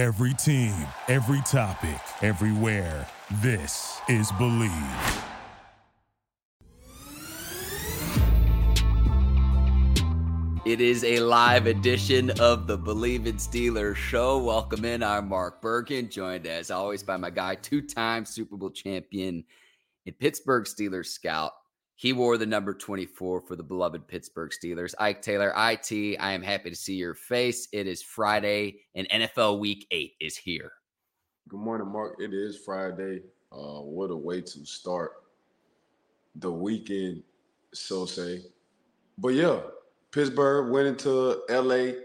Every team, every topic, everywhere. This is Bleav. It is a live edition of the Bleav in Steelers show. Welcome in. I'm Mark Bergin, joined as always by my guy, two time Super Bowl champion and Pittsburgh Steelers scout. He wore the number 24 for the beloved Pittsburgh Steelers. Ike Taylor, IT, I am happy to see your face. It is Friday and NFL Week 8 is here. Good morning, Mark. It is Friday. Uh, what a way to start the weekend, so say. But yeah, Pittsburgh went into LA,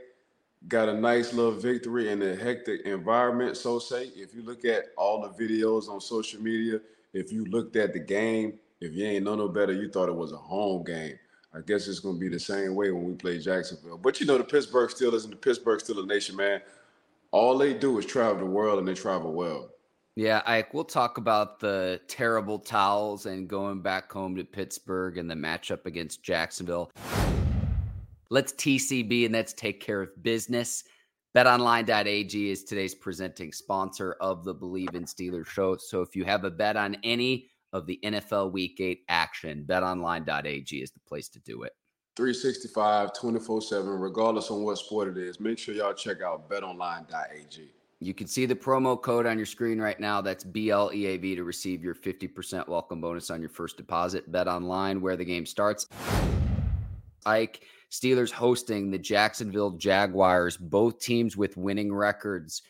got a nice little victory in a hectic environment, so say. If you look at all the videos on social media, if you looked at the game, if you ain't know no better, you thought it was a home game. I guess it's going to be the same way when we play Jacksonville. But you know, the Pittsburgh Steelers and the Pittsburgh Steelers Nation, man, all they do is travel the world and they travel well. Yeah, Ike, we'll talk about the terrible towels and going back home to Pittsburgh and the matchup against Jacksonville. Let's TCB and let's take care of business. BetOnline.ag is today's presenting sponsor of the Bleav in Steelers show. So if you have a bet on any of the NFL Week 8 action, betonline.ag is the place to do it. 365, 24 7, regardless on what sport it is. Make sure y'all check out betonline.ag. You can see the promo code on your screen right now. That's BLEAV to receive your 50% welcome bonus on your first deposit. Bet online where the game starts. Ike, Steelers hosting the Jacksonville Jaguars, both teams with winning records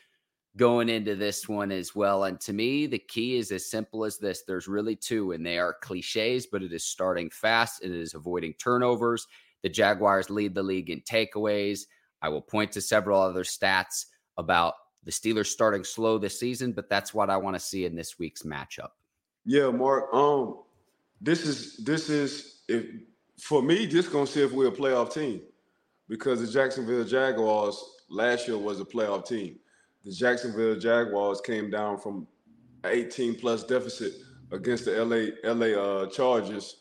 going into this one as well. And to me, the key is as simple as this there's really two, and they are cliches, but it is starting fast, and it is avoiding turnovers. The Jaguars lead the league in takeaways. I will point to several other stats about the Steelers starting slow this season, but that's what I want to see in this week's matchup. Yeah, Mark. Um, this is this is if for me, just gonna see if we're a playoff team because the Jacksonville Jaguars last year was a playoff team. The Jacksonville Jaguars came down from 18 plus deficit against the LA LA uh, Chargers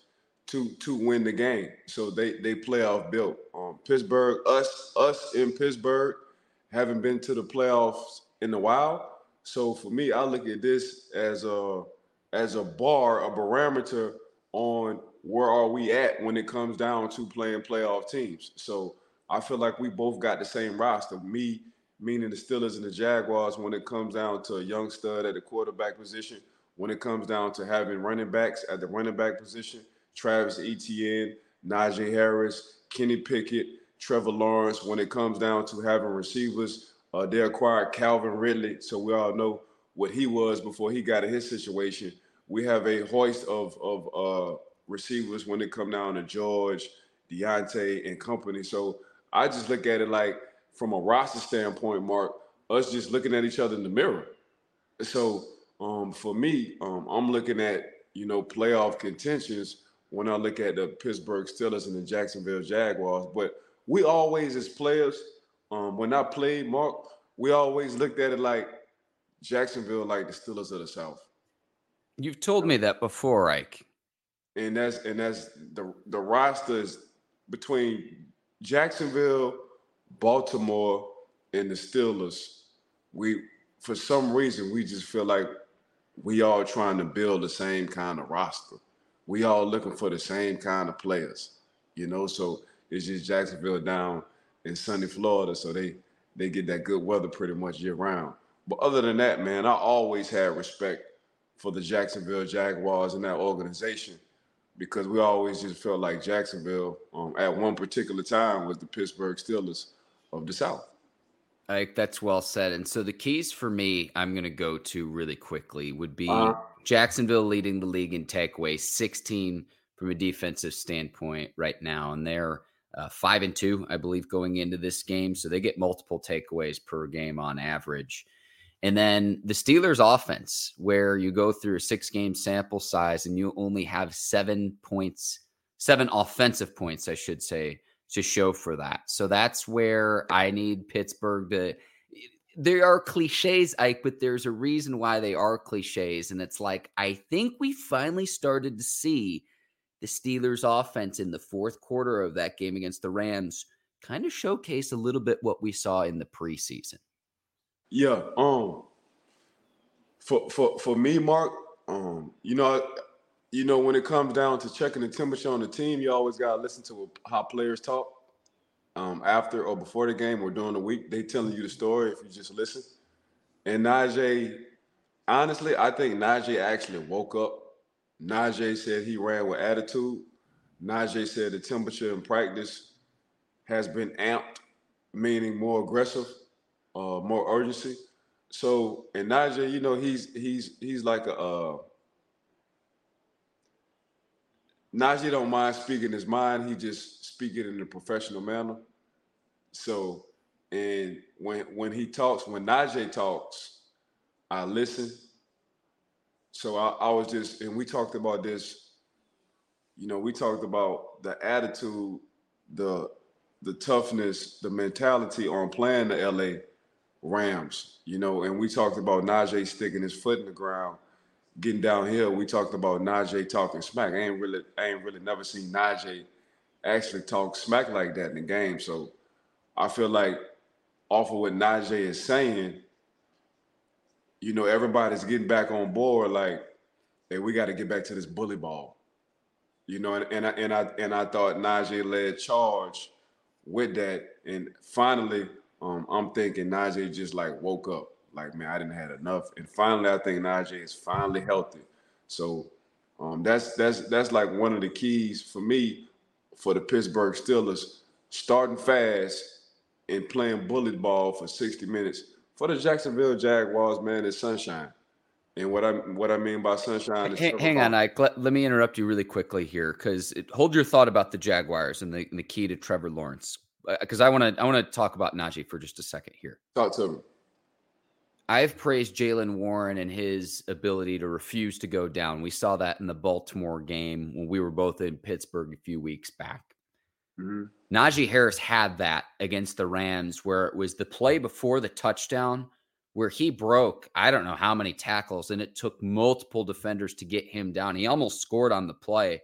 to to win the game. So they they playoff built. Um, Pittsburgh, us us in Pittsburgh, haven't been to the playoffs in a while. So for me, I look at this as a as a bar, a barometer on where are we at when it comes down to playing playoff teams. So I feel like we both got the same roster. Me, meaning the Steelers and the Jaguars, when it comes down to a young stud at the quarterback position, when it comes down to having running backs at the running back position, Travis Etienne, Najee Harris, Kenny Pickett, Trevor Lawrence. When it comes down to having receivers, uh, they acquired Calvin Ridley, so we all know what he was before he got in his situation. We have a hoist of of uh, receivers when it come down to George, Diontae, and company. So I just look at it like from a roster standpoint, Mark, us just looking at each other in the mirror. So um, for me, um, I'm looking at you know playoff contentions when I look at the Pittsburgh Steelers and the Jacksonville Jaguars. But we always, as players, um, when I played, Mark, we always looked at it like Jacksonville, like the Steelers of the South. You've told me that before, Ike and that's and that's the the roster is between Jacksonville, Baltimore, and the Steelers. We for some reason we just feel like we all trying to build the same kind of roster. We all looking for the same kind of players, you know. So it's just Jacksonville down in sunny Florida, so they they get that good weather pretty much year round. But other than that, man, I always had respect for the Jacksonville Jaguars and that organization because we always just felt like Jacksonville um, at one particular time was the Pittsburgh Steelers of the South. Like that's well said. And so the keys for me, I'm going to go to really quickly would be uh, Jacksonville leading the league in takeaways, 16 from a defensive standpoint right now, and they're uh, five and two, I believe, going into this game. So they get multiple takeaways per game on average. And then the Steelers offense, where you go through a six game sample size and you only have seven points, seven offensive points, I should say, to show for that. So that's where I need Pittsburgh to. There are cliches, Ike, but there's a reason why they are cliches. And it's like, I think we finally started to see the Steelers offense in the fourth quarter of that game against the Rams kind of showcase a little bit what we saw in the preseason. Yeah. Um. For for for me, Mark. Um. You know. You know when it comes down to checking the temperature on the team, you always gotta listen to how players talk. Um. After or before the game or during the week, they telling you the story if you just listen. And Najee, honestly, I think Najee actually woke up. Najee said he ran with attitude. Najee said the temperature in practice has been amped, meaning more aggressive, uh, more urgency. So, and Najee, you know, he's he's he's like a uh, Najee don't mind speaking his mind. He just speak it in a professional manner. So, and when when he talks, when Najee talks, I listen. So I, I was just, and we talked about this. You know, we talked about the attitude, the the toughness, the mentality on playing the LA Rams. You know, and we talked about Najee sticking his foot in the ground, getting downhill. We talked about Najee talking smack. I ain't really, I ain't really never seen Najee actually talk smack like that in the game. So I feel like off of what Najee is saying, you know, everybody's getting back on board. Like, hey, we got to get back to this bully ball. You know, and, and I and I and I thought Najee led charge with that, and finally, um, I'm thinking Najee just like woke up. Like, man, I didn't have enough, and finally, I think Najee is finally healthy. So, um, that's that's that's like one of the keys for me for the Pittsburgh Steelers starting fast and playing bullet ball for 60 minutes. For the Jacksonville Jaguars, man, it's sunshine. And what I what I mean by sunshine is hang, hang on, Ike. Let, let, me interrupt you really quickly here because hold your thought about the Jaguars and the, and the key to Trevor Lawrence because uh, I want to I want to talk about Najee for just a second here. Talk to me. I've praised Jaylen Warren and his ability to refuse to go down. We saw that in the Baltimore game when we were both in Pittsburgh a few weeks back. Mm-hmm. Najee Harris had that against the Rams, where it was the play before the touchdown where he broke, I don't know how many tackles, and it took multiple defenders to get him down. He almost scored on the play,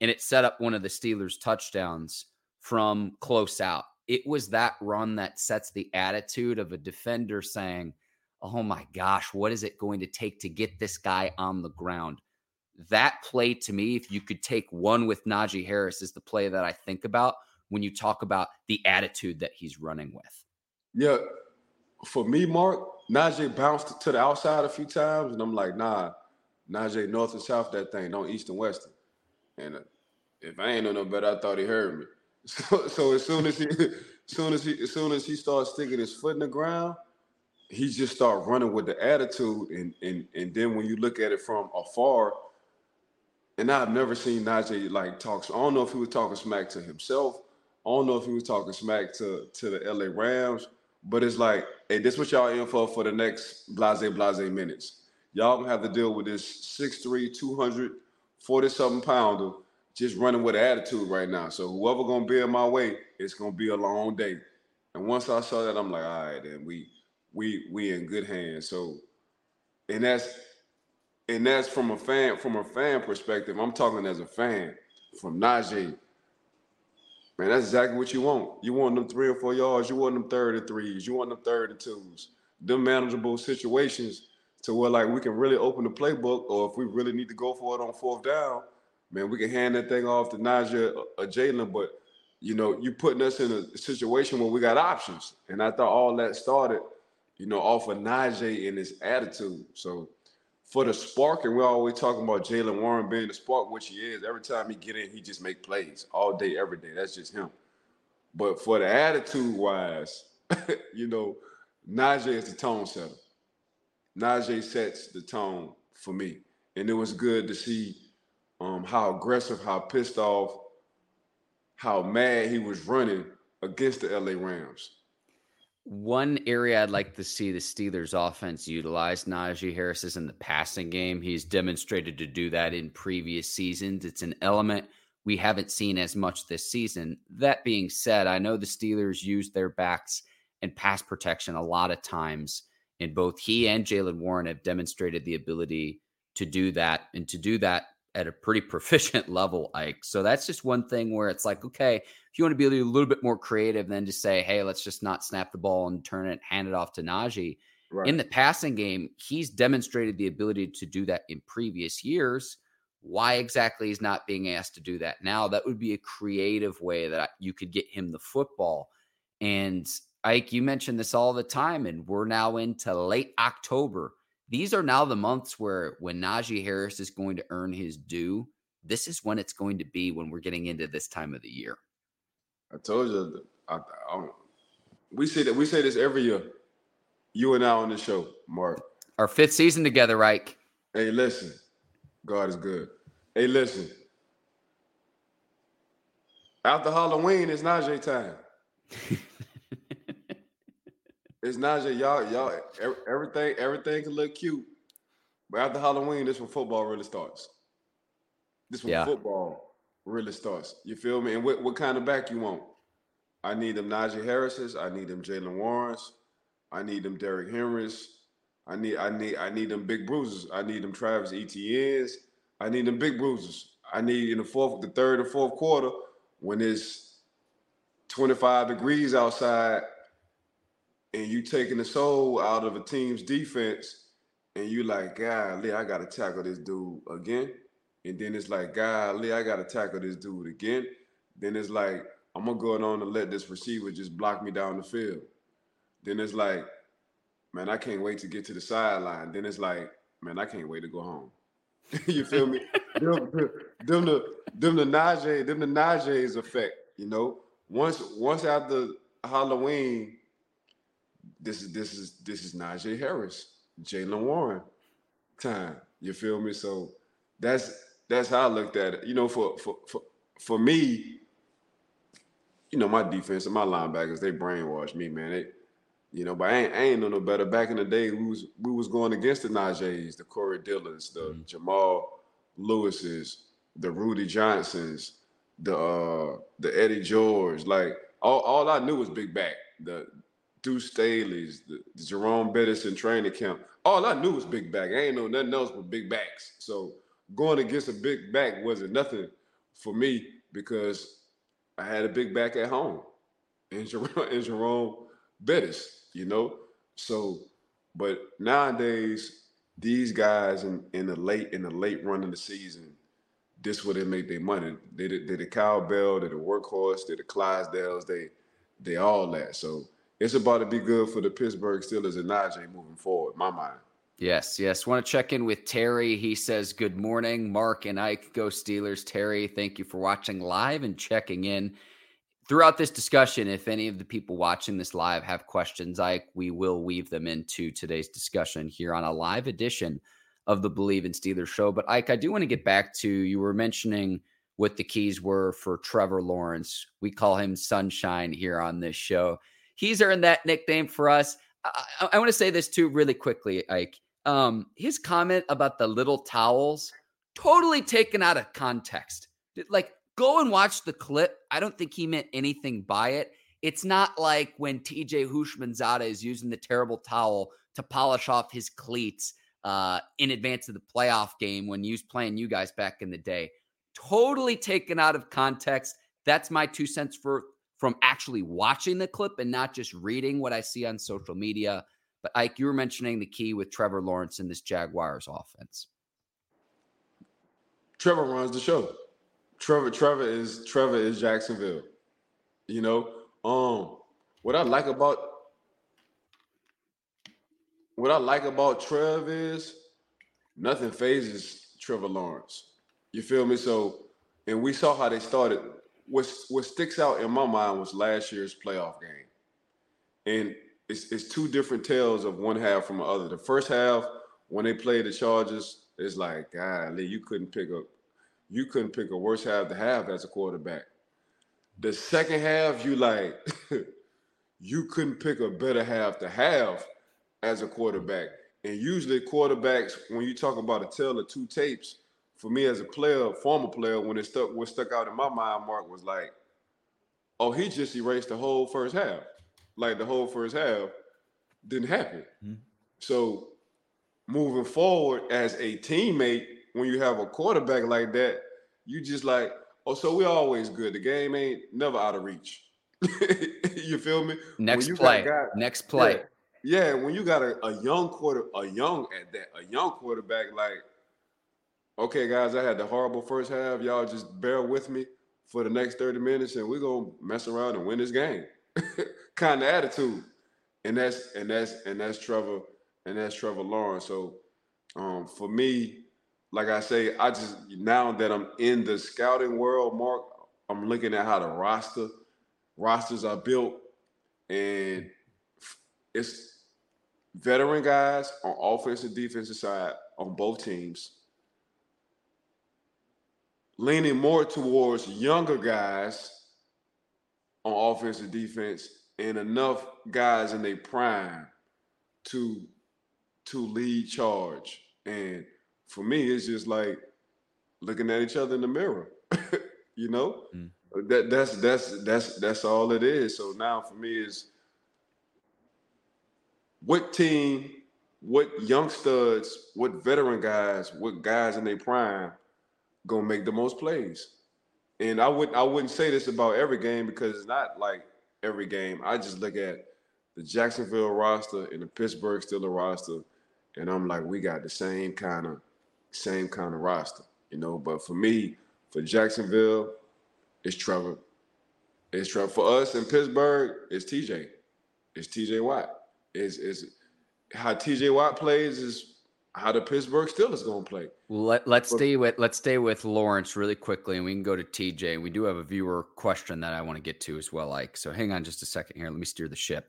and it set up one of the Steelers' touchdowns from close out. It was that run that sets the attitude of a defender saying, Oh my gosh, what is it going to take to get this guy on the ground? That play to me, if you could take one with Najee Harris, is the play that I think about when you talk about the attitude that he's running with. Yeah. For me, Mark, Najee bounced to the outside a few times, and I'm like, nah, Najee north and south that thing, don't east and west. And uh, if I ain't know no better, I thought he heard me. So, so as soon as he, as soon as he, as soon as he starts sticking his foot in the ground, he just start running with the attitude, and and and then when you look at it from afar, and I've never seen Najee like talks. I don't know if he was talking smack to himself. I don't know if he was talking smack to to the LA Rams but it's like, hey, this what y'all in for for the next blase blase minutes. Y'all gonna have to deal with this 6'3, 240 something pounder just running with attitude right now. So whoever gonna be in my way, it's gonna be a long day. And once I saw that, I'm like, all right, then we we we in good hands. So and that's and that's from a fan from a fan perspective. I'm talking as a fan from Najee Man, that's exactly what you want. You want them three or four yards. You want them third and threes. You want them third and twos. Them manageable situations to where like we can really open the playbook, or if we really need to go for it on fourth down, man, we can hand that thing off to Najee or Jaylen. But you know, you putting us in a situation where we got options, and I thought all that started, you know, off of Najee and his attitude. So for the spark, and we're always talking about Jaylen Warren being the spark, which he is. Every time he get in, he just make plays all day, every day. That's just him. But for the attitude wise, you know, Najee is the tone setter. Najee sets the tone for me, and it was good to see um, how aggressive, how pissed off, how mad he was running against the LA Rams. One area I'd like to see the Steelers offense utilize Najee Harris is in the passing game. He's demonstrated to do that in previous seasons. It's an element we haven't seen as much this season. That being said, I know the Steelers use their backs and pass protection a lot of times, and both he and Jaylen Warren have demonstrated the ability to do that and to do that at a pretty proficient level, Ike. So that's just one thing where it's like, okay, if you want to be a little bit more creative than just say, hey, let's just not snap the ball and turn it, hand it off to Najee. Right. In the passing game, he's demonstrated the ability to do that in previous years. Why exactly he's not being asked to do that now? That would be a creative way that you could get him the football. And Ike, you mentioned this all the time, and we're now into late October. These are now the months where when Najee Harris is going to earn his due, this is when it's going to be when we're getting into this time of the year. I told you, I, I, we say that we say this every year. You and I on the show, Mark. Our fifth season together, Ike. Hey, listen, God is good. Hey, listen. After Halloween, it's Najee time. it's Najee. Y'all, y'all, everything, everything can look cute, but after Halloween, this when football really starts. This when yeah. football really starts. You feel me? And what, what kind of back you want? I need them Najee Harris's. I need them Jaylen Warrens. I need them Derrick Henrys. I need I need I need them big bruises. I need them Travis Etienne's. I need them big bruises. I need in the fourth, the third and fourth quarter when it's 25 degrees outside and you taking the soul out of a team's defense and you like, golly, I gotta tackle this dude again. And then it's like, golly, I gotta tackle this dude again. Then it's like, I'm gonna go on and let this receiver just block me down the field. Then it's like, man, I can't wait to get to the sideline. Then it's like, man, I can't wait to go home. you feel me? them, them the them the Najee, them the Najee's effect. You know, once once after Halloween, this is this is this is Najee Harris, Jaylen Warren time. You feel me? So that's that's how I looked at it. You know, for for for for me, you know, my defense and my linebackers, they brainwashed me, man. They, you know, but I ain't, I ain't know no better. Back in the day, we was we was going against the Najee's, the Corey Dillons, the mm-hmm. Jamal Lewis's, the Rudy Johnsons, the uh the Eddie George. Like all, all I knew was big back. The Deuce Staley's, the, the Jerome Bettis in training camp. All I knew was big back. I ain't know nothing else but big backs. So going against a big back wasn't nothing for me because I had a big back at home in Jerome, in Jerome Bettis, you know. So, but nowadays, these guys in, in the late in the late run of the season, this where they make their money. They did the cowbell, they the workhorse, they the Clydesdales, they they all that. So it's about to be good for the Pittsburgh Steelers and Najee moving forward. My mind. Yes, yes. Want to check in with Terry. He says, Good morning, Mark and Ike. Go Steelers. Terry, thank you for watching live and checking in. Throughout this discussion, if any of the people watching this live have questions, Ike, we will weave them into today's discussion here on a live edition of the Bleav in Steelers show. But Ike, I do want to get back to you were mentioning what the keys were for Trevor Lawrence. We call him Sunshine here on this show. He's earned that nickname for us. I, I want to say this too, really quickly, Ike um, his comment about the little towels totally taken out of context. Like, go and watch the clip. I don't think he meant anything by it. It's not like when TJ Houshmandzadeh is using the terrible towel to polish off his cleats uh, in advance of the playoff game when he was playing you guys back in the day. Totally taken out of context. That's my two cents for from actually watching the clip and not just reading what I see on social media. But Ike, you were mentioning the key with Trevor Lawrence in this Jaguars offense. Trevor runs the show. Trevor, Trevor is Trevor is Jacksonville. You know, um, what I like about what I like about Trev is nothing phases Trevor Lawrence. You feel me? So, and we saw how they started. What what sticks out in my mind was last year's playoff game, and it's, it's two different tales of one half from the other. The first half, when they played the Chargers, it's like, golly, you couldn't pick a you couldn't pick a worse half to have as a quarterback. The second half, you like you couldn't pick a better half to have as a quarterback. And usually quarterbacks, when you talk about a tale of two tapes, for me as a player, former player, when it stuck what stuck out in my mind, Mark was like, oh, he just erased the whole first half like the whole first half didn't happen. Mm-hmm. So moving forward as a teammate, when you have a quarterback like that, you just like, oh, so we're always good. The game ain't never out of reach. you feel me? Next play. Next play. Yeah, when you got a, a young quarter, a young at that, a young quarterback, like, okay, guys, I had the horrible first half. Y'all just bear with me for the next 30 minutes and we're gonna mess around and win this game. kind of attitude. And that's and that's and that's Trevor and that's Trevor Lawrence. So um, for me, like I say, I just now that I'm in the scouting world, Mark, I'm looking at how the roster rosters are built, and it's veteran guys on offensive defensive side on both teams, leaning more towards younger guys on offensive defense, and enough guys in their prime to to lead charge. And for me, it's just like looking at each other in the mirror. you know, mm. that that's that's that's that's all it is. So now for me is what team, what young studs, what veteran guys, what guys in their prime gonna make the most plays. And I wouldn't I wouldn't say this about every game because it's not like every game. I just look at the Jacksonville roster and the Pittsburgh Steelers roster, and I'm like, we got the same kind of same kind of roster, you know. But for me, for Jacksonville, it's Trevor. It's Trevor. For us in Pittsburgh, it's TJ. It's TJ Watt. Is is how TJ Watt plays is how the Pittsburgh Steelers going to play. Let, let's stay with let's stay with Lawrence really quickly, and we can go to TJ. We do have a viewer question that I want to get to as well, Ike. So hang on just a second here. Let me steer the ship.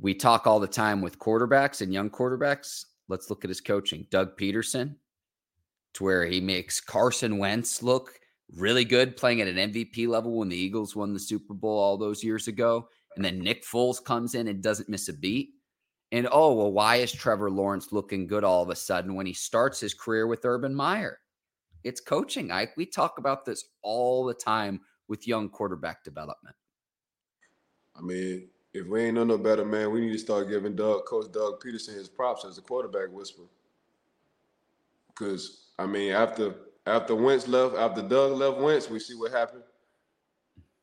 We talk all the time with quarterbacks and young quarterbacks. Let's look at his coaching. Doug Pederson, to where he makes Carson Wentz look really good playing at an MVP level when the Eagles won the Super Bowl all those years ago. And then Nick Foles comes in and doesn't miss a beat. And oh, well, why is Trevor Lawrence looking good all of a sudden when he starts his career with Urban Meyer? It's coaching. I we talk about this all the time with young quarterback development. I mean, if we ain't no better, man, we need to start giving Doug, Coach Doug Pederson his props as a quarterback whisperer. Because I mean, after after Wentz left, after Doug left Wentz, we see what happened.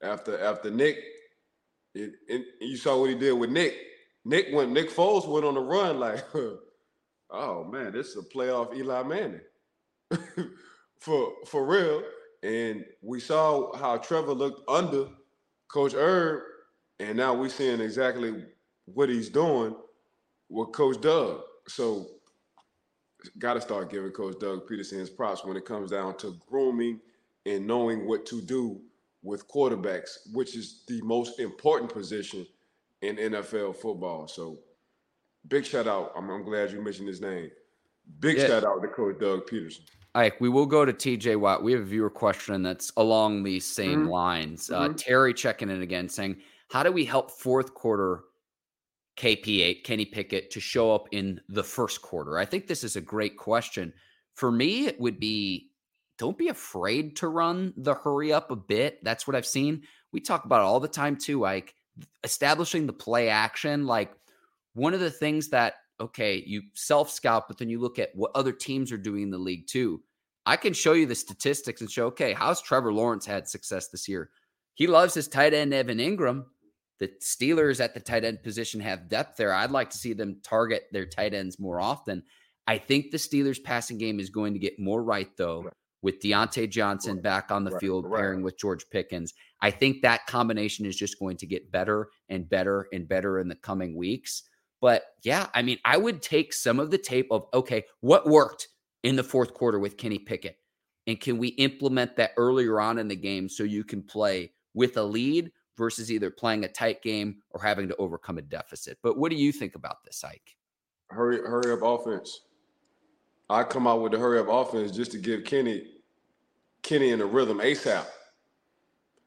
After after Nick, it, it, you saw what he did with Nick. Nick went. Nick Foles went on the run like, oh man, this is a playoff Eli Manning for for real. And we saw how Trevor looked under Coach Herb, and now we're seeing exactly what he's doing with Coach Doug. So got to start giving Coach Doug Pederson his props when it comes down to grooming and knowing what to do with quarterbacks, which is the most important position in NFL football. So big shout out. I'm, I'm glad you mentioned his name. Big yeah. shout out to Coach Doug Pederson. Ike, we will go to TJ Watt. We have a viewer question that's along these same mm-hmm. lines. Uh, mm-hmm. Terry checking in again saying, How do we help fourth quarter KP8, Kenny Pickett, to show up in the first quarter? I think this is a great question. For me, it would be don't be afraid to run the hurry up a bit. That's what I've seen. We talk about it all the time too, like establishing the play action. Like one of the things that, okay, you self scout, but then you look at what other teams are doing in the league too. I can show you the statistics and show, okay, how's Trevor Lawrence had success this year? He loves his tight end, Evan Engram. The Steelers at the tight end position have depth there. I'd like to see them target their tight ends more often. I think the Steelers passing game is going to get more right, though, with Diontae Johnson back on the field, pairing with George Pickens. I think that combination is just going to get better and better and better in the coming weeks. But yeah, I mean, I would take some of the tape of, okay, what worked in the fourth quarter with Kenny Pickett? And can we implement that earlier on in the game so you can play with a lead versus either playing a tight game or having to overcome a deficit. But what do you think about this, Ike? Hurry, hurry up offense. I come out with the hurry up offense just to give Kenny, Kenny in the rhythm ASAP.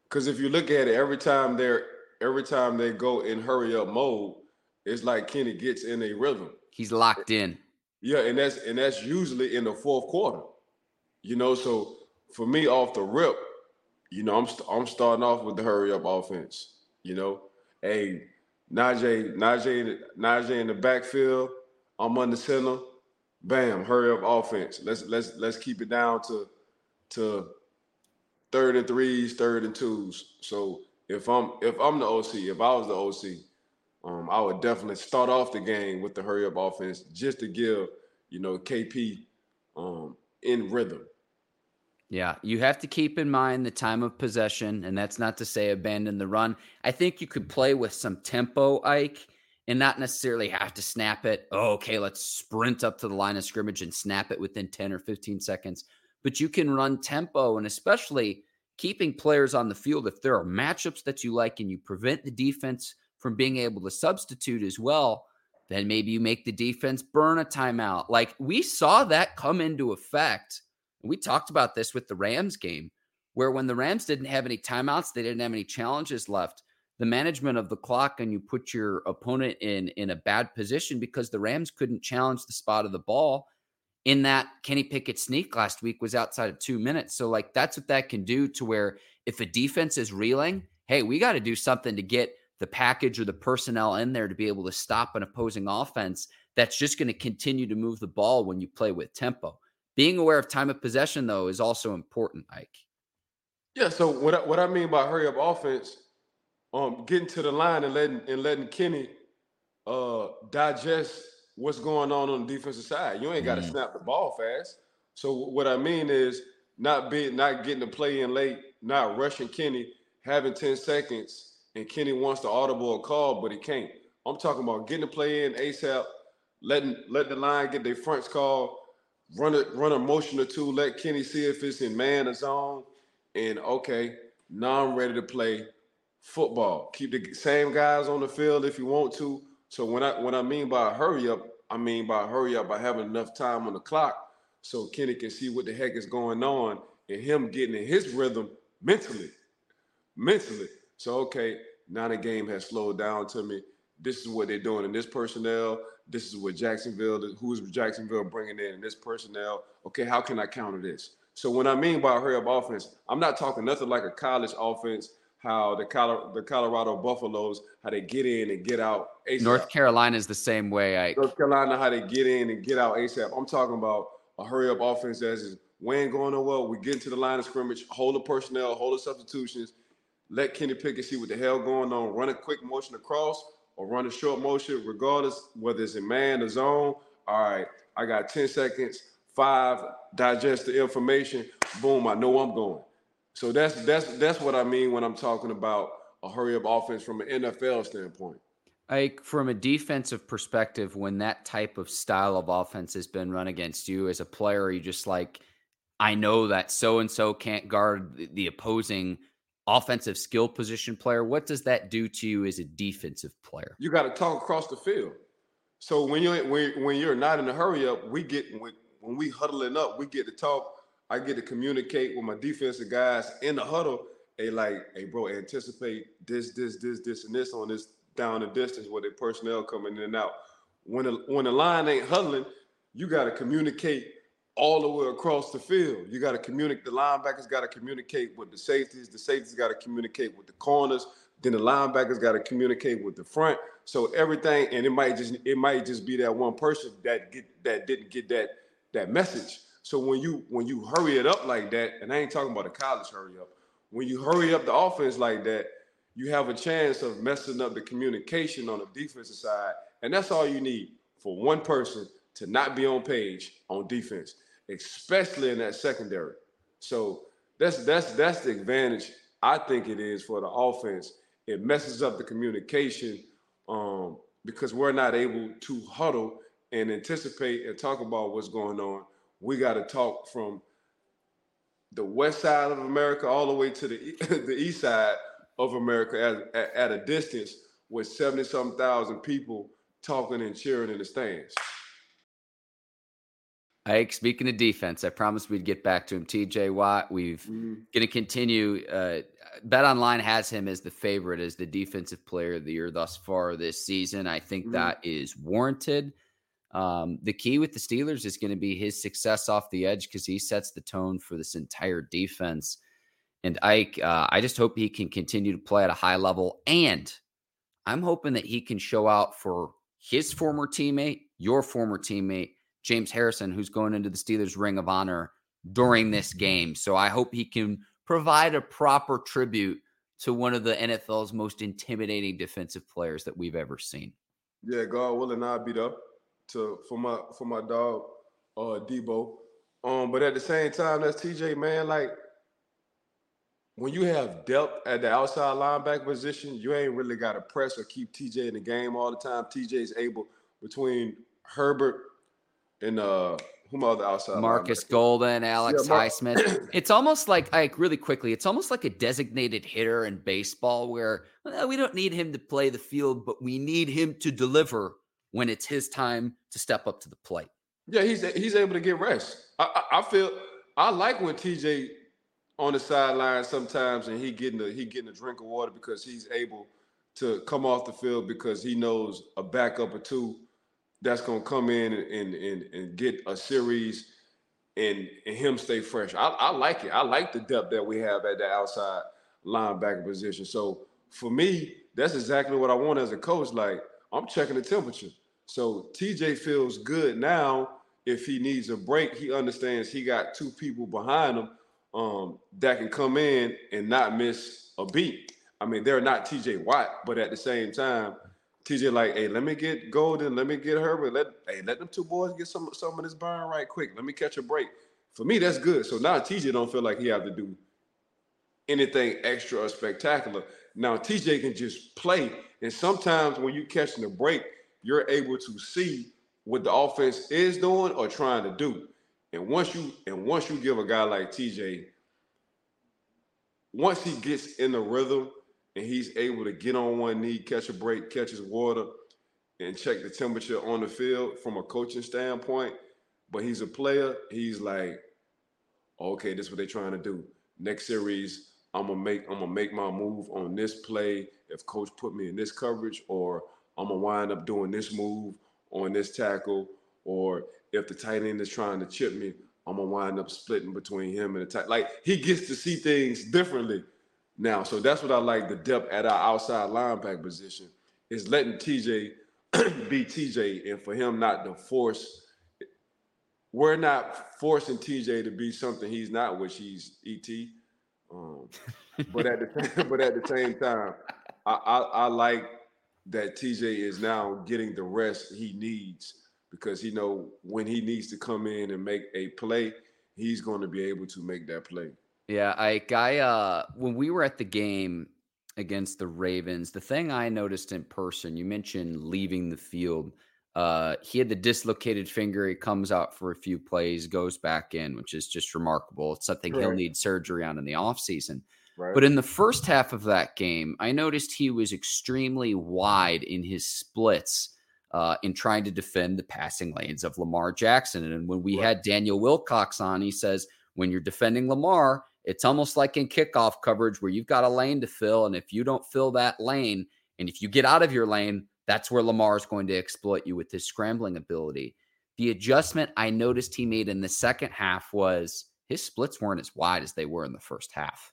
Because if you look at it, every time they're every time they go in hurry up mode, it's like Kenny gets in a rhythm. He's locked in. Yeah, and that's and that's usually in the fourth quarter. You know, so for me off the rip, you know, I'm i I'm starting off with the hurry up offense. You know, hey, Najee, Najee, Najee in the backfield. I'm on the center. Bam, hurry up offense. Let's let's let's keep it down to to third and threes, third and twos. So if I'm if I'm the OC, if I was the OC, Um, I would definitely start off the game with the hurry up offense just to give, you know, KP um, in rhythm. Yeah, you have to keep in mind the time of possession, and that's not to say abandon the run. I think you could play with some tempo, Ike, and not necessarily have to snap it. Oh, okay, let's sprint up to the line of scrimmage and snap it within 10 or 15 seconds. But you can run tempo, and especially keeping players on the field. If there are matchups that you like and you prevent the defense from being able to substitute as well, then maybe you make the defense burn a timeout. Like we saw that come into effect we talked about this with the Rams game, where when the Rams didn't have any timeouts, they didn't have any challenges left. The management of the clock and you put your opponent in in a bad position because the Rams couldn't challenge the spot of the ball. In that Kenny Pickett sneak last week was outside of two minutes. So like that's what that can do to where if a defense is reeling, hey, we got to do something to get the package or the personnel in there to be able to stop an opposing offense that's just going to continue to move the ball when you play with tempo. Being aware of time of possession, though, is also important, Ike. Yeah. So what I, what I mean by hurry up offense, um, getting to the line and letting and letting Kenny uh, digest what's going on on the defensive side. You ain't got to mm. snap the ball fast. So what I mean is not being not getting the play in late, not rushing Kenny, having 10 seconds, and Kenny wants to audible a call, but he can't. I'm talking about getting the play in ASAP, letting letting the line get their fronts called, run a run a motion or two, let Kenny see if it's in man or zone, and okay, now I'm ready to play football. Keep the same guys on the field if you want to. So when I when I mean by hurry up, I mean by hurry up by having enough time on the clock so Kenny can see what the heck is going on and him getting in his rhythm mentally. Mentally. So okay, now the game has slowed down to me. This is what they're doing in this personnel. This is what Jacksonville, who's Jacksonville bringing in, and this personnel. Okay, how can I counter this? So when I mean by hurry up offense, I'm not talking nothing like a college offense. How the Colorado, the Colorado Buffaloes, how they get in and get out. ASAP. North Carolina is the same way. I North Carolina, how they get in and get out ASAP. I'm talking about a hurry up offense that is we ain't going nowhere. We get into the line of scrimmage, hold the personnel, hold the substitutions, let Kenny Pickett see what the hell going on, run a quick motion across, or run a short motion, regardless whether it's in man or zone. All right, I got 10 seconds, five, digest the information, boom, I know I'm going. So that's that's that's what I mean when I'm talking about a hurry up offense from an NFL standpoint. Like from a defensive perspective, when that type of style of offense has been run against you as a player, you just like, I know that so and so can't guard the opposing offensive skill position player. What does that do to you as a defensive player? You got to talk across the field. So when you're when, when you're not in a hurry up, we get when, when we huddling up, we get to talk. I get to communicate with my defensive guys in the huddle. They like, hey, bro, anticipate this, this, this, this, and this on this down the distance with the personnel coming in and out. When the, when the line ain't huddling, you got to communicate all the way across the field. You got to communicate. The linebackers got to communicate with the safeties. The safeties got to communicate with the corners. Then the linebackers got to communicate with the front. So everything, and it might just it might just be that one person that get that didn't get that that message. So when you when you hurry it up like that, and I ain't talking about a college hurry up. When you hurry up the offense like that, you have a chance of messing up the communication on the defensive side, and that's all you need for one person to not be on page on defense especially in that secondary. So that's that's that's the advantage I think it is for the offense. It messes up the communication um, because we're not able to huddle and anticipate and talk about what's going on. We got to talk from the west side of America all the way to the the east side of America at, at, at a distance with 70 some thousand people talking and cheering in the stands. Ike, speaking of defense, I promised we'd get back to him. TJ Watt, we've mm-hmm. going to continue. Uh, Bet Online has him as the favorite as the defensive player of the year thus far this season. I think mm-hmm. that is warranted. Um, the key with the Steelers is going to be his success off the edge because he sets the tone for this entire defense. And Ike, uh, I just hope he can continue to play at a high level. And I'm hoping that he can show out for his former teammate, your former teammate, James Harrison, who's going into the Steelers Ring of Honor during this game. So I hope he can provide a proper tribute to one of the NFL's most intimidating defensive players that we've ever seen. Yeah, God willing, I'll be there to for my for my dog, uh Debo. Um, but at the same time, that's TJ, man. Like when you have depth at the outside linebacker position, you ain't really got to press or keep TJ in the game all the time. TJ is able between Herbig and uh whom other outside Markus linebacker? Golden, Alex Yeah, Mar- Highsmith. It's almost like like really quickly. It's almost like a designated hitter in baseball where well, we don't need him to play the field, but we need him to deliver when it's his time to step up to the plate. Yeah, he's he's able to get rest. I, I, I feel I like when TJ on the sideline sometimes and he getting a he getting a drink of water because he's able to come off the field because he knows a backup or two that's gonna come in and and, and, get a series and and him stay fresh. I, I like it. I like the depth that we have at the outside linebacker position. So for me, that's exactly what I want as a coach. Like I'm checking the temperature. So TJ feels good now. If he needs a break, he understands he got two people behind him um, that can come in and not miss a beat. I mean, they're not TJ Watt, but at the same time, TJ like, hey, let me get Golden, let me get Herbig, let hey, let them two boys get some some of this burn right quick. Let me catch a break. For me, that's good. So now TJ don't feel like he have to do anything extra or spectacular. Now TJ can just play, and sometimes when you're catching a break, you're able to see what the offense is doing or trying to do. And once you and once you give a guy like TJ, once he gets in the rhythm and he's able to get on one knee, catch a break, catch his water, and check the temperature on the field from a coaching standpoint, but he's a player, he's like, okay, this is what they're trying to do. Next series, I'm gonna make I'm gonna make my move on this play. If coach put me in this coverage, or I'm gonna wind up doing this move on this tackle, or if the tight end is trying to chip me, I'm gonna wind up splitting between him and the tight. Like he gets to see things differently now. So that's what I like the depth at our outside linebacker position is letting TJ be TJ and for him not to force. We're not forcing TJ to be something he's not, which he's ET. Um, but at the but at the same time, I, I, I like that TJ is now getting the rest he needs because he know when he needs to come in and make a play, he's going to be able to make that play. Yeah, I I uh when we were at the game against the Ravens, the thing I noticed in person, you mentioned leaving the field. Uh he had the dislocated finger, he comes out for a few plays, goes back in, which is just remarkable. It's something he'll need surgery on in the offseason. Right. But in the first half of that game, I noticed he was extremely wide in his splits uh, in trying to defend the passing lanes of Lamar Jackson. And when we Right. had Daniel Wilcox on, he says, when you're defending Lamar, it's almost like in kickoff coverage where you've got a lane to fill. And if you don't fill that lane, and if you get out of your lane, that's where Lamar is going to exploit you with his scrambling ability. The adjustment I noticed he made in the second half was his splits weren't as wide as they were in the first half.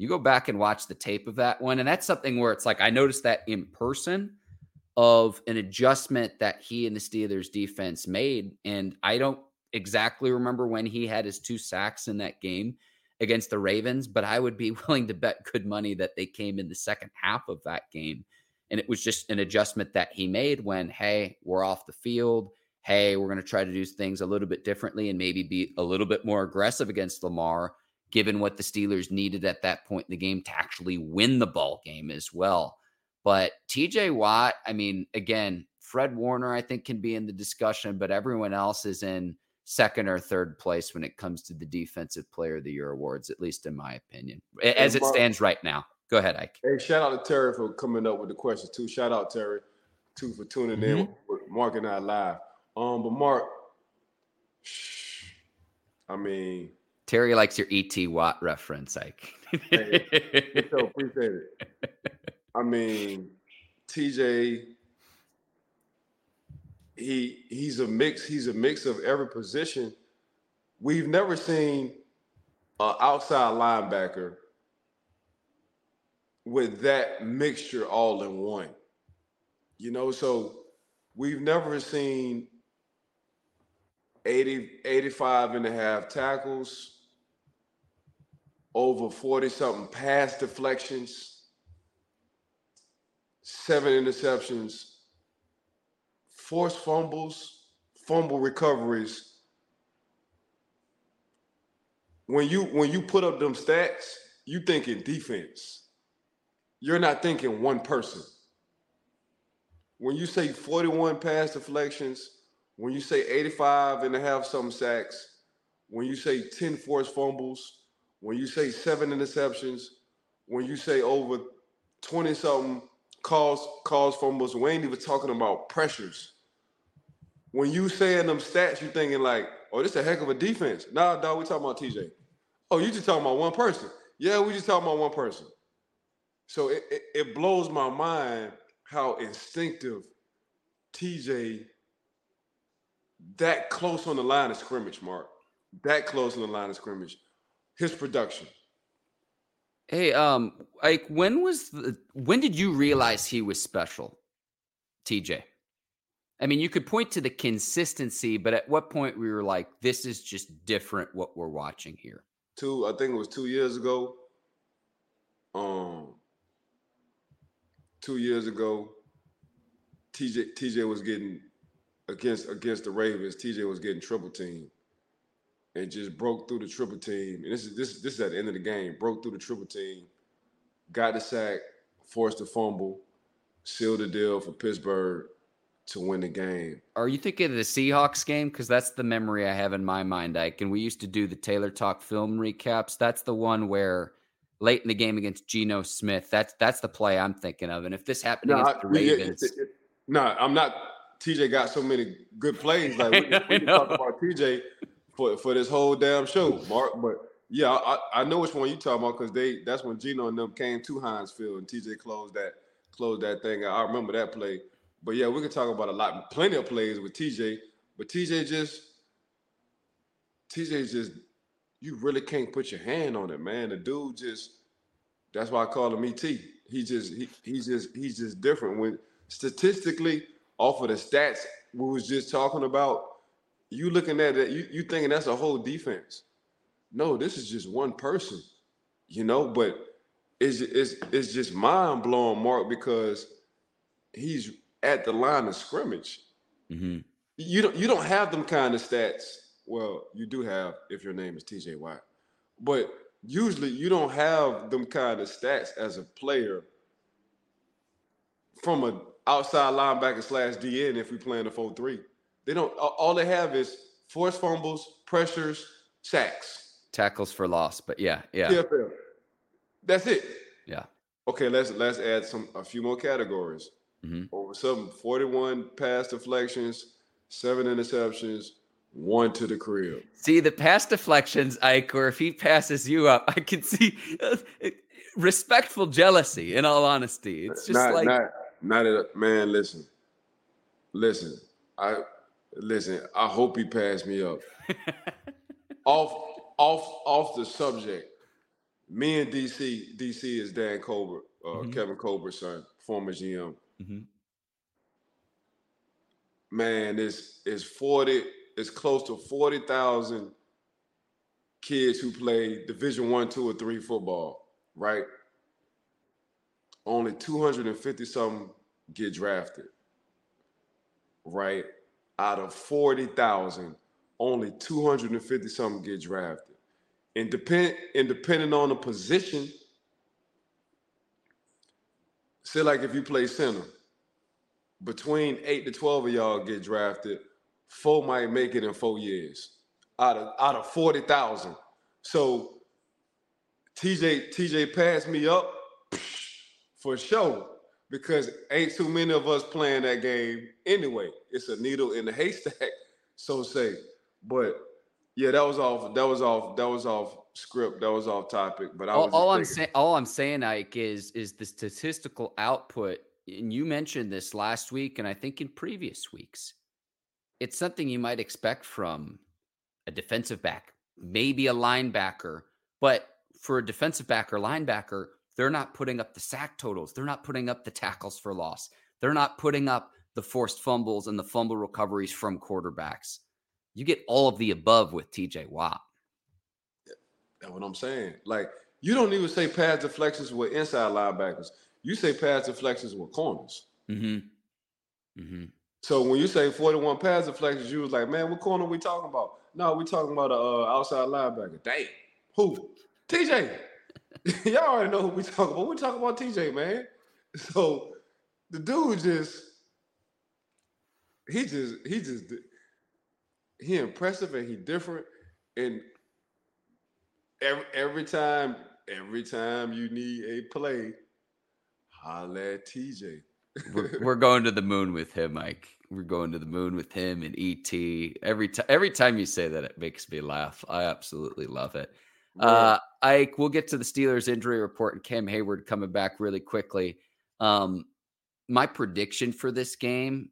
You go back and watch the tape of that one, and that's something where it's like I noticed that in person of an adjustment that he and the Steelers defense made. And I don't exactly remember when he had his two sacks in that game against the Ravens, but I would be willing to bet good money that they came in the second half of that game. And it was just an adjustment that he made when, hey, we're off the field. Hey, we're going to try to do things a little bit differently and maybe be a little bit more aggressive against Lamar, given what the Steelers needed at that point in the game to actually win the ball game as well. But TJ Watt, I mean, again, Fred Warner, I think, can be in the discussion, but everyone else is in second or third place when it comes to the Defensive Player of the Year awards, at least in my opinion, as it stands right now. Go ahead, Ike. Hey, shout out to Terry for coming up with the questions too. Shout out Terry, too, for tuning in with Mark and I live. Um, but Mark, I mean, Terry likes your ET Watt reference, Ike. Hey, so appreciate it. I mean, TJ, he he's a mix. He's a mix of every position. We've never seen an outside linebacker with that mixture all in one. You know, so we've never seen 80, 85 and a half tackles, over 40 something pass deflections, seven interceptions, forced fumbles, fumble recoveries. When you when you put up them stats, you thinking defense. You're not thinking one person. When you say 41 pass deflections, when you say 85 and a half some sacks, when you say 10 forced fumbles, when you say seven interceptions, when you say over 20 something calls calls fumbles, we ain't even talking about pressures. When you saying them stats, you thinking like, oh, this is a heck of a defense. Nah, dog, we talking about TJ. Oh, you just talking about one person. Yeah, we just talking about one person. So it, it, it blows my mind how instinctive TJ that close on the line of scrimmage, Mark. That close on the line of scrimmage his production. Hey, um, like when was the when did you realize he was special, TJ? I mean, you could point to the consistency, but at what point we were like, this is just different what we're watching here? Two, I think it was two years ago. Um, two years ago, TJ TJ was getting against against the Ravens. TJ was getting triple team and just broke through the triple team. And this is this this is at the end of the game. Broke through the triple team, got the sack, forced the fumble, sealed the deal for Pittsburgh to win the game. Are you thinking of the Seahawks game? Because that's the memory I have in my mind, Ike. And we used to do the Taylor Talk film recaps. That's the one where late in the game against Geno Smith. That's that's the play I'm thinking of. And if this happened no, against the Ravens, it, it, it, no, I'm not. TJ got so many good plays. Like we, we can talk about TJ for for this whole damn show, Mark. But yeah, I, I know which one you talking about because they that's when Geno and them came to Heinz Field and TJ closed that closed that thing. I remember that play. But yeah, we can talk about a lot, plenty of plays with TJ. But TJ just TJ just you really can't put your hand on it, man. The dude just that's why I call him ET. He just he, he's just he's just different. When statistically, off of the stats we was just talking about, you looking at it, you, you thinking that's a whole defense. No, this is just one person, you know, but it's, it's, it's just mind blowing, Mark, because he's at the line of scrimmage. Mm-hmm. You don't you don't have them kind of stats. Well, you do have if your name is TJ Watt, but usually you don't have them kind of stats as a player from an outside linebacker slash DN if we play in the 4-3. They don't. All they have is forced fumbles, pressures, sacks, tackles for loss. But yeah, yeah. TFL. That's it. Yeah. Okay, let's let's add some a few more categories. Mm-hmm. Over some 41 pass deflections, seven interceptions, one to the crib. See the pass deflections, Ike, or if he passes you up, I can see uh, respectful jealousy. In all honesty, it's just not, like not not a man. Listen, listen. I Listen, I hope he passed me up. off, off, off the subject. Me and DC, DC is Dan Colbert, uh, mm-hmm. Kevin Colbert's son, former GM. Mm-hmm. Man, it's it's forty. It's close to forty thousand kids who play Division One, Two, or Three football. Right. Only two hundred and fifty something get drafted. Right out of 40,000, only 250 something get drafted. And depend and depending on the position, say like if you play center, between eight to 12 of y'all get drafted, four might make it in four years out of out of 40,000. So TJ TJ passed me up for sure because ain't too many of us playing that game anyway. It's a needle in the haystack, so say. But yeah, that was off. That was off. That was off script. That was off topic. But I all, all I'm saying, all I'm saying, Ike, is is the statistical output. And you mentioned this last week, and I think in previous weeks. It's something you might expect from a defensive back, maybe a linebacker, but for a defensive back or linebacker, they're not putting up the sack totals. They're not putting up the tackles for loss. They're not putting up the forced fumbles and the fumble recoveries from quarterbacks. You get all of the above with TJ Watt. That's what I'm saying. Like you don't even say pass deflections with inside linebackers. You say pass deflections with corners. Mm-hmm. Mm-hmm. So when you say 41 pass deflections, you was like, man, what corner we talking about? No, we talking about a uh, outside linebacker. Damn. Who? TJ. Y'all already know who we talking about. We talking about TJ, man. So the dude just he just he just he impressive and he different. And every every time, every time you need a play, holla at TJ. we're, we're going to the moon with him, Mike. We're going to the moon with him and ET. Every time, every time you say that, it makes me laugh. I absolutely love it. Uh, Ike, we'll get to the Steelers injury report and Cam Heyward coming back really quickly. Um, my prediction for this game,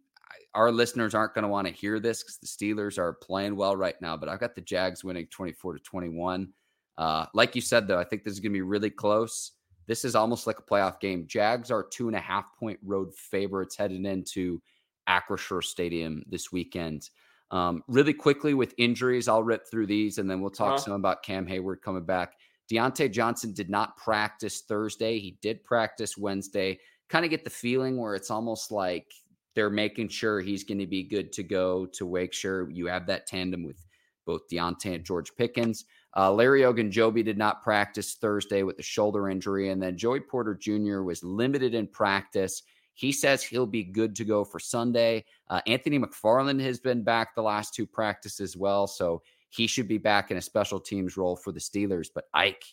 our listeners aren't going to want to hear this because the Steelers are playing well right now, but I've got the Jags winning 24 to 21. Uh, like you said, though, I think this is going to be really close. This is almost like a playoff game. Jags are two and a half point road favorites heading into Acrisure Stadium this weekend. Um, really quickly with injuries, I'll rip through these and then we'll talk uh-huh. some about Cam Heyward coming back. Diontae Johnson did not practice Thursday. He did practice Wednesday. Kind of get the feeling where it's almost like they're making sure he's going to be good to go to make sure you have that tandem with both Diontae and George Pickens. Uh, Larry Ogunjobi did not practice Thursday with a shoulder injury, and then Joey Porter Jr. was limited in practice. He says he'll be good to go for Sunday. Uh, Anthony McFarland has been back the last two practices well, so he should be back in a special teams role for the Steelers. But Ike,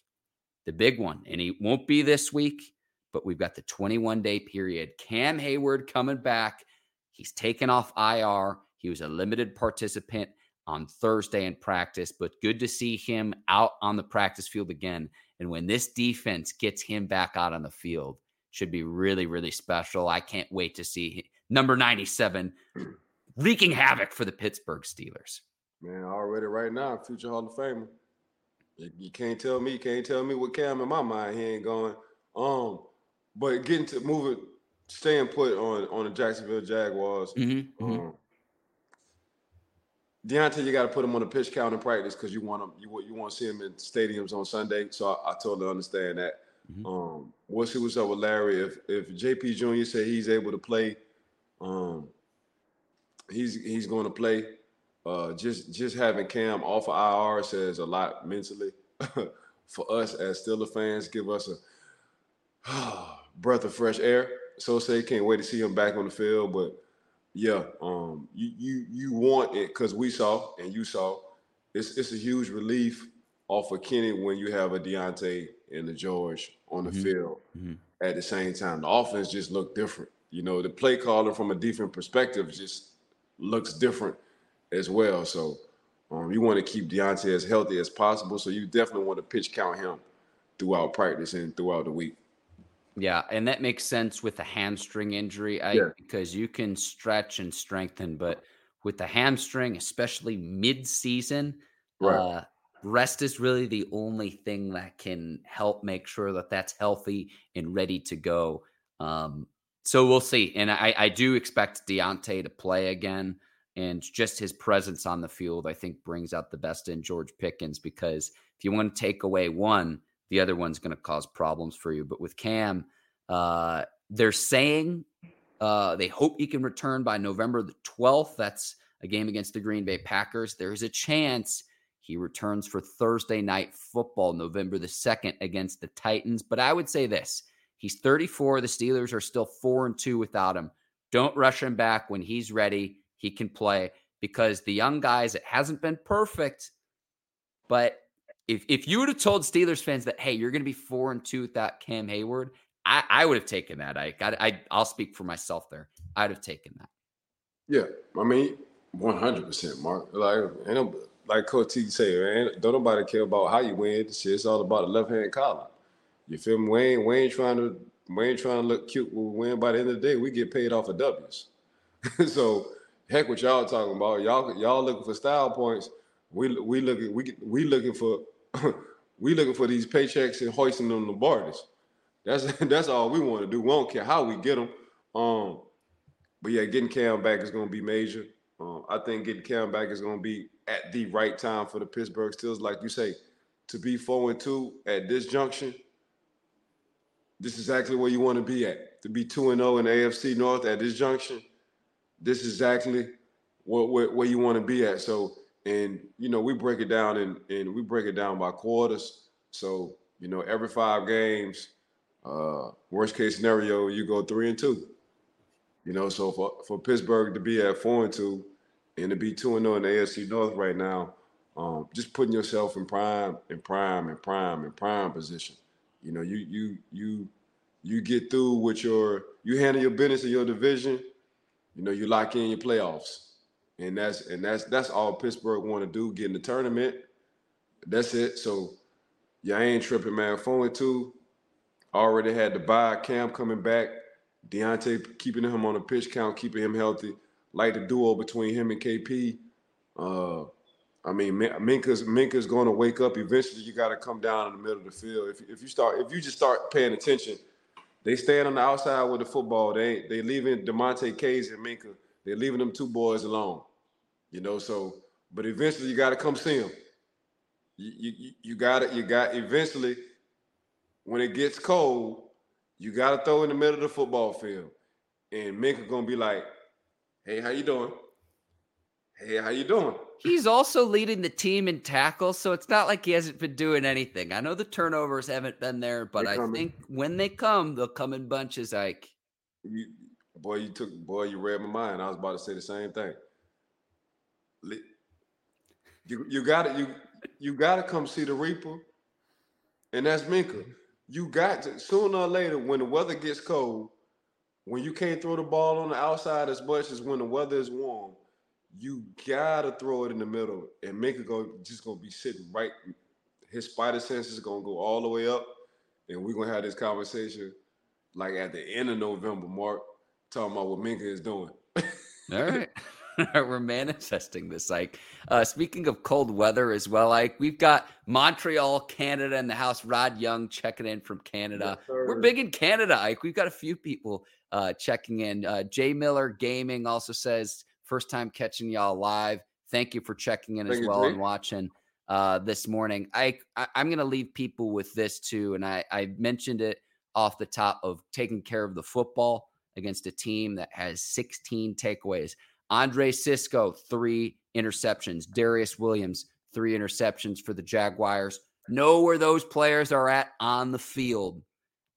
the big one, and he won't be this week, but we've got the 21 day period. Cam Heyward coming back. He's taken off IR. He was a limited participant on Thursday in practice, but good to see him out on the practice field again. And when this defense gets him back out on the field, should be really, really special. I can't wait to see number 97 wreaking havoc for the Pittsburgh Steelers. Man, already right now, future Hall of Famer. You can't tell me, can't tell me what Cam in my mind he ain't going. Um, but getting to moving, staying put on on the Jacksonville Jaguars. Mm-hmm, um, mm-hmm. Diontae, you got to put him on a pitch count in practice because you want him. You want you want to see him in stadiums on Sunday. So I, I totally understand that. Mm-hmm. Um, we'll see what's up with Larry. If if JP Jr. said he's able to play, um, he's he's going to play. Uh, just just having Cam off of IR says a lot mentally for us as Steeler fans. Give us a breath of fresh air. So say can't wait to see him back on the field, but yeah, um, you you you want it because we saw and you saw. It's it's a huge relief off of Kenny when you have a Diontae and the George on the mm-hmm. field mm-hmm. at the same time. The offense just looked different. You know, the play caller from a different perspective just looks different as well. So um, you want to keep Diontae as healthy as possible. So you definitely want to pitch count him throughout practice and throughout the week. Yeah, and that makes sense with a hamstring injury, I, yeah. because you can stretch and strengthen, but with the hamstring, especially mid-season, right. uh, rest is really the only thing that can help make sure that that's healthy and ready to go. Um, so we'll see, and I, I do expect Diontae to play again, and just his presence on the field, I think, brings out the best in George Pickens because if you want to take away one the other one's going to cause problems for you. But with Cam, uh, they're saying uh, they hope he can return by November the 12th. That's a game against the Green Bay Packers. There's a chance he returns for Thursday night football, November the 2nd against the Titans. But I would say this he's 34. The Steelers are still four and two without him. Don't rush him back when he's ready. He can play because the young guys, it hasn't been perfect, but if if you would have told Steelers fans that hey, you're going to be four and two without Cam Heyward, I, I would have taken that. I, I I'll speak for myself there. I'd have taken that. Yeah, I mean, one hundred percent, Mark. Like, like Coach T say, man, don't nobody care about how you win. Shit, it's all about the left hand column. You feel me? We ain't, trying to we ain't trying to look cute. We win by the end of the day. We get paid off of W's. so heck, what y'all talking about? Y'all y'all looking for style points. We we looking we we looking for we looking for these paychecks and hoisting them the borders. That's that's all we want to do. We don't care how we get them. Um, but yeah, getting Cam back is going to be major. Um, I think getting Cam back is going to be at the right time for the Pittsburgh Steelers. Like you say, to be four and two at this junction, this is exactly where you want to be at. To be two and zero oh in AFC North at this junction, this is exactly where, where, where you want to be at. So, and you know, we break it down and and we break it down by quarters. So, you know, every five games, uh, worst case scenario, you go three and two. You know, so for, for Pittsburgh to be at four and two and to be two and zero oh in the AFC North right now, um, just putting yourself in prime, in prime, in prime, in prime position. You know, you you you you get through with your you handle your business in your division. You know, you lock in your playoffs, and that's and that's that's all Pittsburgh want to do. Get in the tournament. That's it. So, yeah, I ain't tripping, man. Four and two. Already had to buy Cam coming back. Diontae keeping him on a pitch count, keeping him healthy. Like the duo between him and KP. Uh, I mean, Minka's Minkah's going to wake up. Eventually, you got to come down in the middle of the field. If, if you start, if you just start paying attention, they stand on the outside with the football. They they leaving Damontae Kazee and Minkah. They're leaving them two boys alone. You know, so but eventually you got to come see them. You you you got it. You got eventually when it gets cold, you got to throw in the middle of the football field. And Minkah gonna be like, "Hey, how you doing? Hey, how you doing?" He's also leading the team in tackles, so it's not like he hasn't been doing anything. I know the turnovers haven't been there, but I think when they come, they'll come in bunches. Like, you, boy, you took boy, you read my mind. I was about to say the same thing. You you got to you you got to come see the Reaper, and that's Minkah. Mm-hmm. you got to sooner or later when the weather gets cold, when you can't throw the ball on the outside as much as when the weather is warm, you gotta throw it in the middle and make it go just gonna be sitting right. His spider sense is gonna go all the way up, and we're gonna have this conversation like at the end of November, Mark, talking about what Minkah is doing. all right. we're manifesting this. Like, uh, speaking of cold weather as well, like we've got Montreal, Canada in the house. Rod Young checking in from Canada. Yes, we're big in Canada, Ike. We've got a few people uh, checking in. Uh, Jay Miller Gaming also says first time catching y'all live. Thank you for checking in Thank as well and watching uh, this morning. I, I am going to leave people with this too, and I I mentioned it off the top of taking care of the football against a team that has 16 takeaways. Andre Cisco, three interceptions. Darious Williams, three interceptions for the Jaguars. Know where those players are at on the field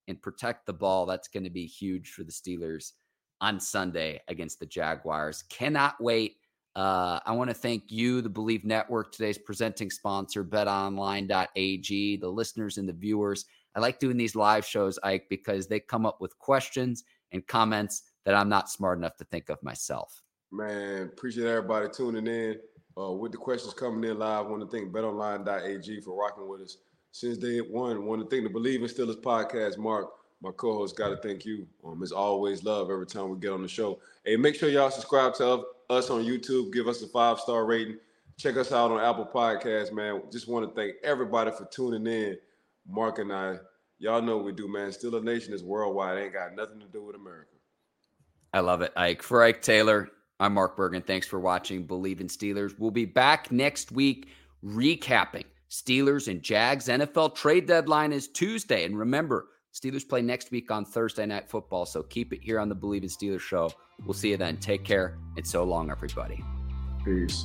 and protect the ball. That's going to be huge for the Steelers on Sunday against the Jaguars. Cannot wait. Uh, I want to thank you, the Bleav Network, today's presenting sponsor, betonline.ag, the listeners and the viewers. I like doing these live shows, Ike, because they come up with questions and comments that I'm not smart enough to think of myself. Man, appreciate everybody tuning in. Uh, with the questions coming in live, I want to thank betonline.ag for rocking with us since day one. Want to thank the Bleav in Steelers podcast, Mark, my co-host. Got to thank you. Um, it's always love every time we get on the show. Hey, make sure y'all subscribe to us on YouTube. Give us a five star rating. Check us out on Apple Podcasts, man. Just want to thank everybody for tuning in. Mark and I, y'all know we do, man. Steeler Nation is worldwide. Ain't got nothing to do with America. I love it, Ike. For Ike Taylor, I'm Mark Bergin. Thanks for watching Bleav in Steelers. We'll be back next week recapping Steelers and Jags. NFL trade deadline is Tuesday. And remember, Steelers play next week on Thursday Night Football. So keep it here on the Bleav in Steelers show. We'll see you then. Take care and so long, everybody. Peace.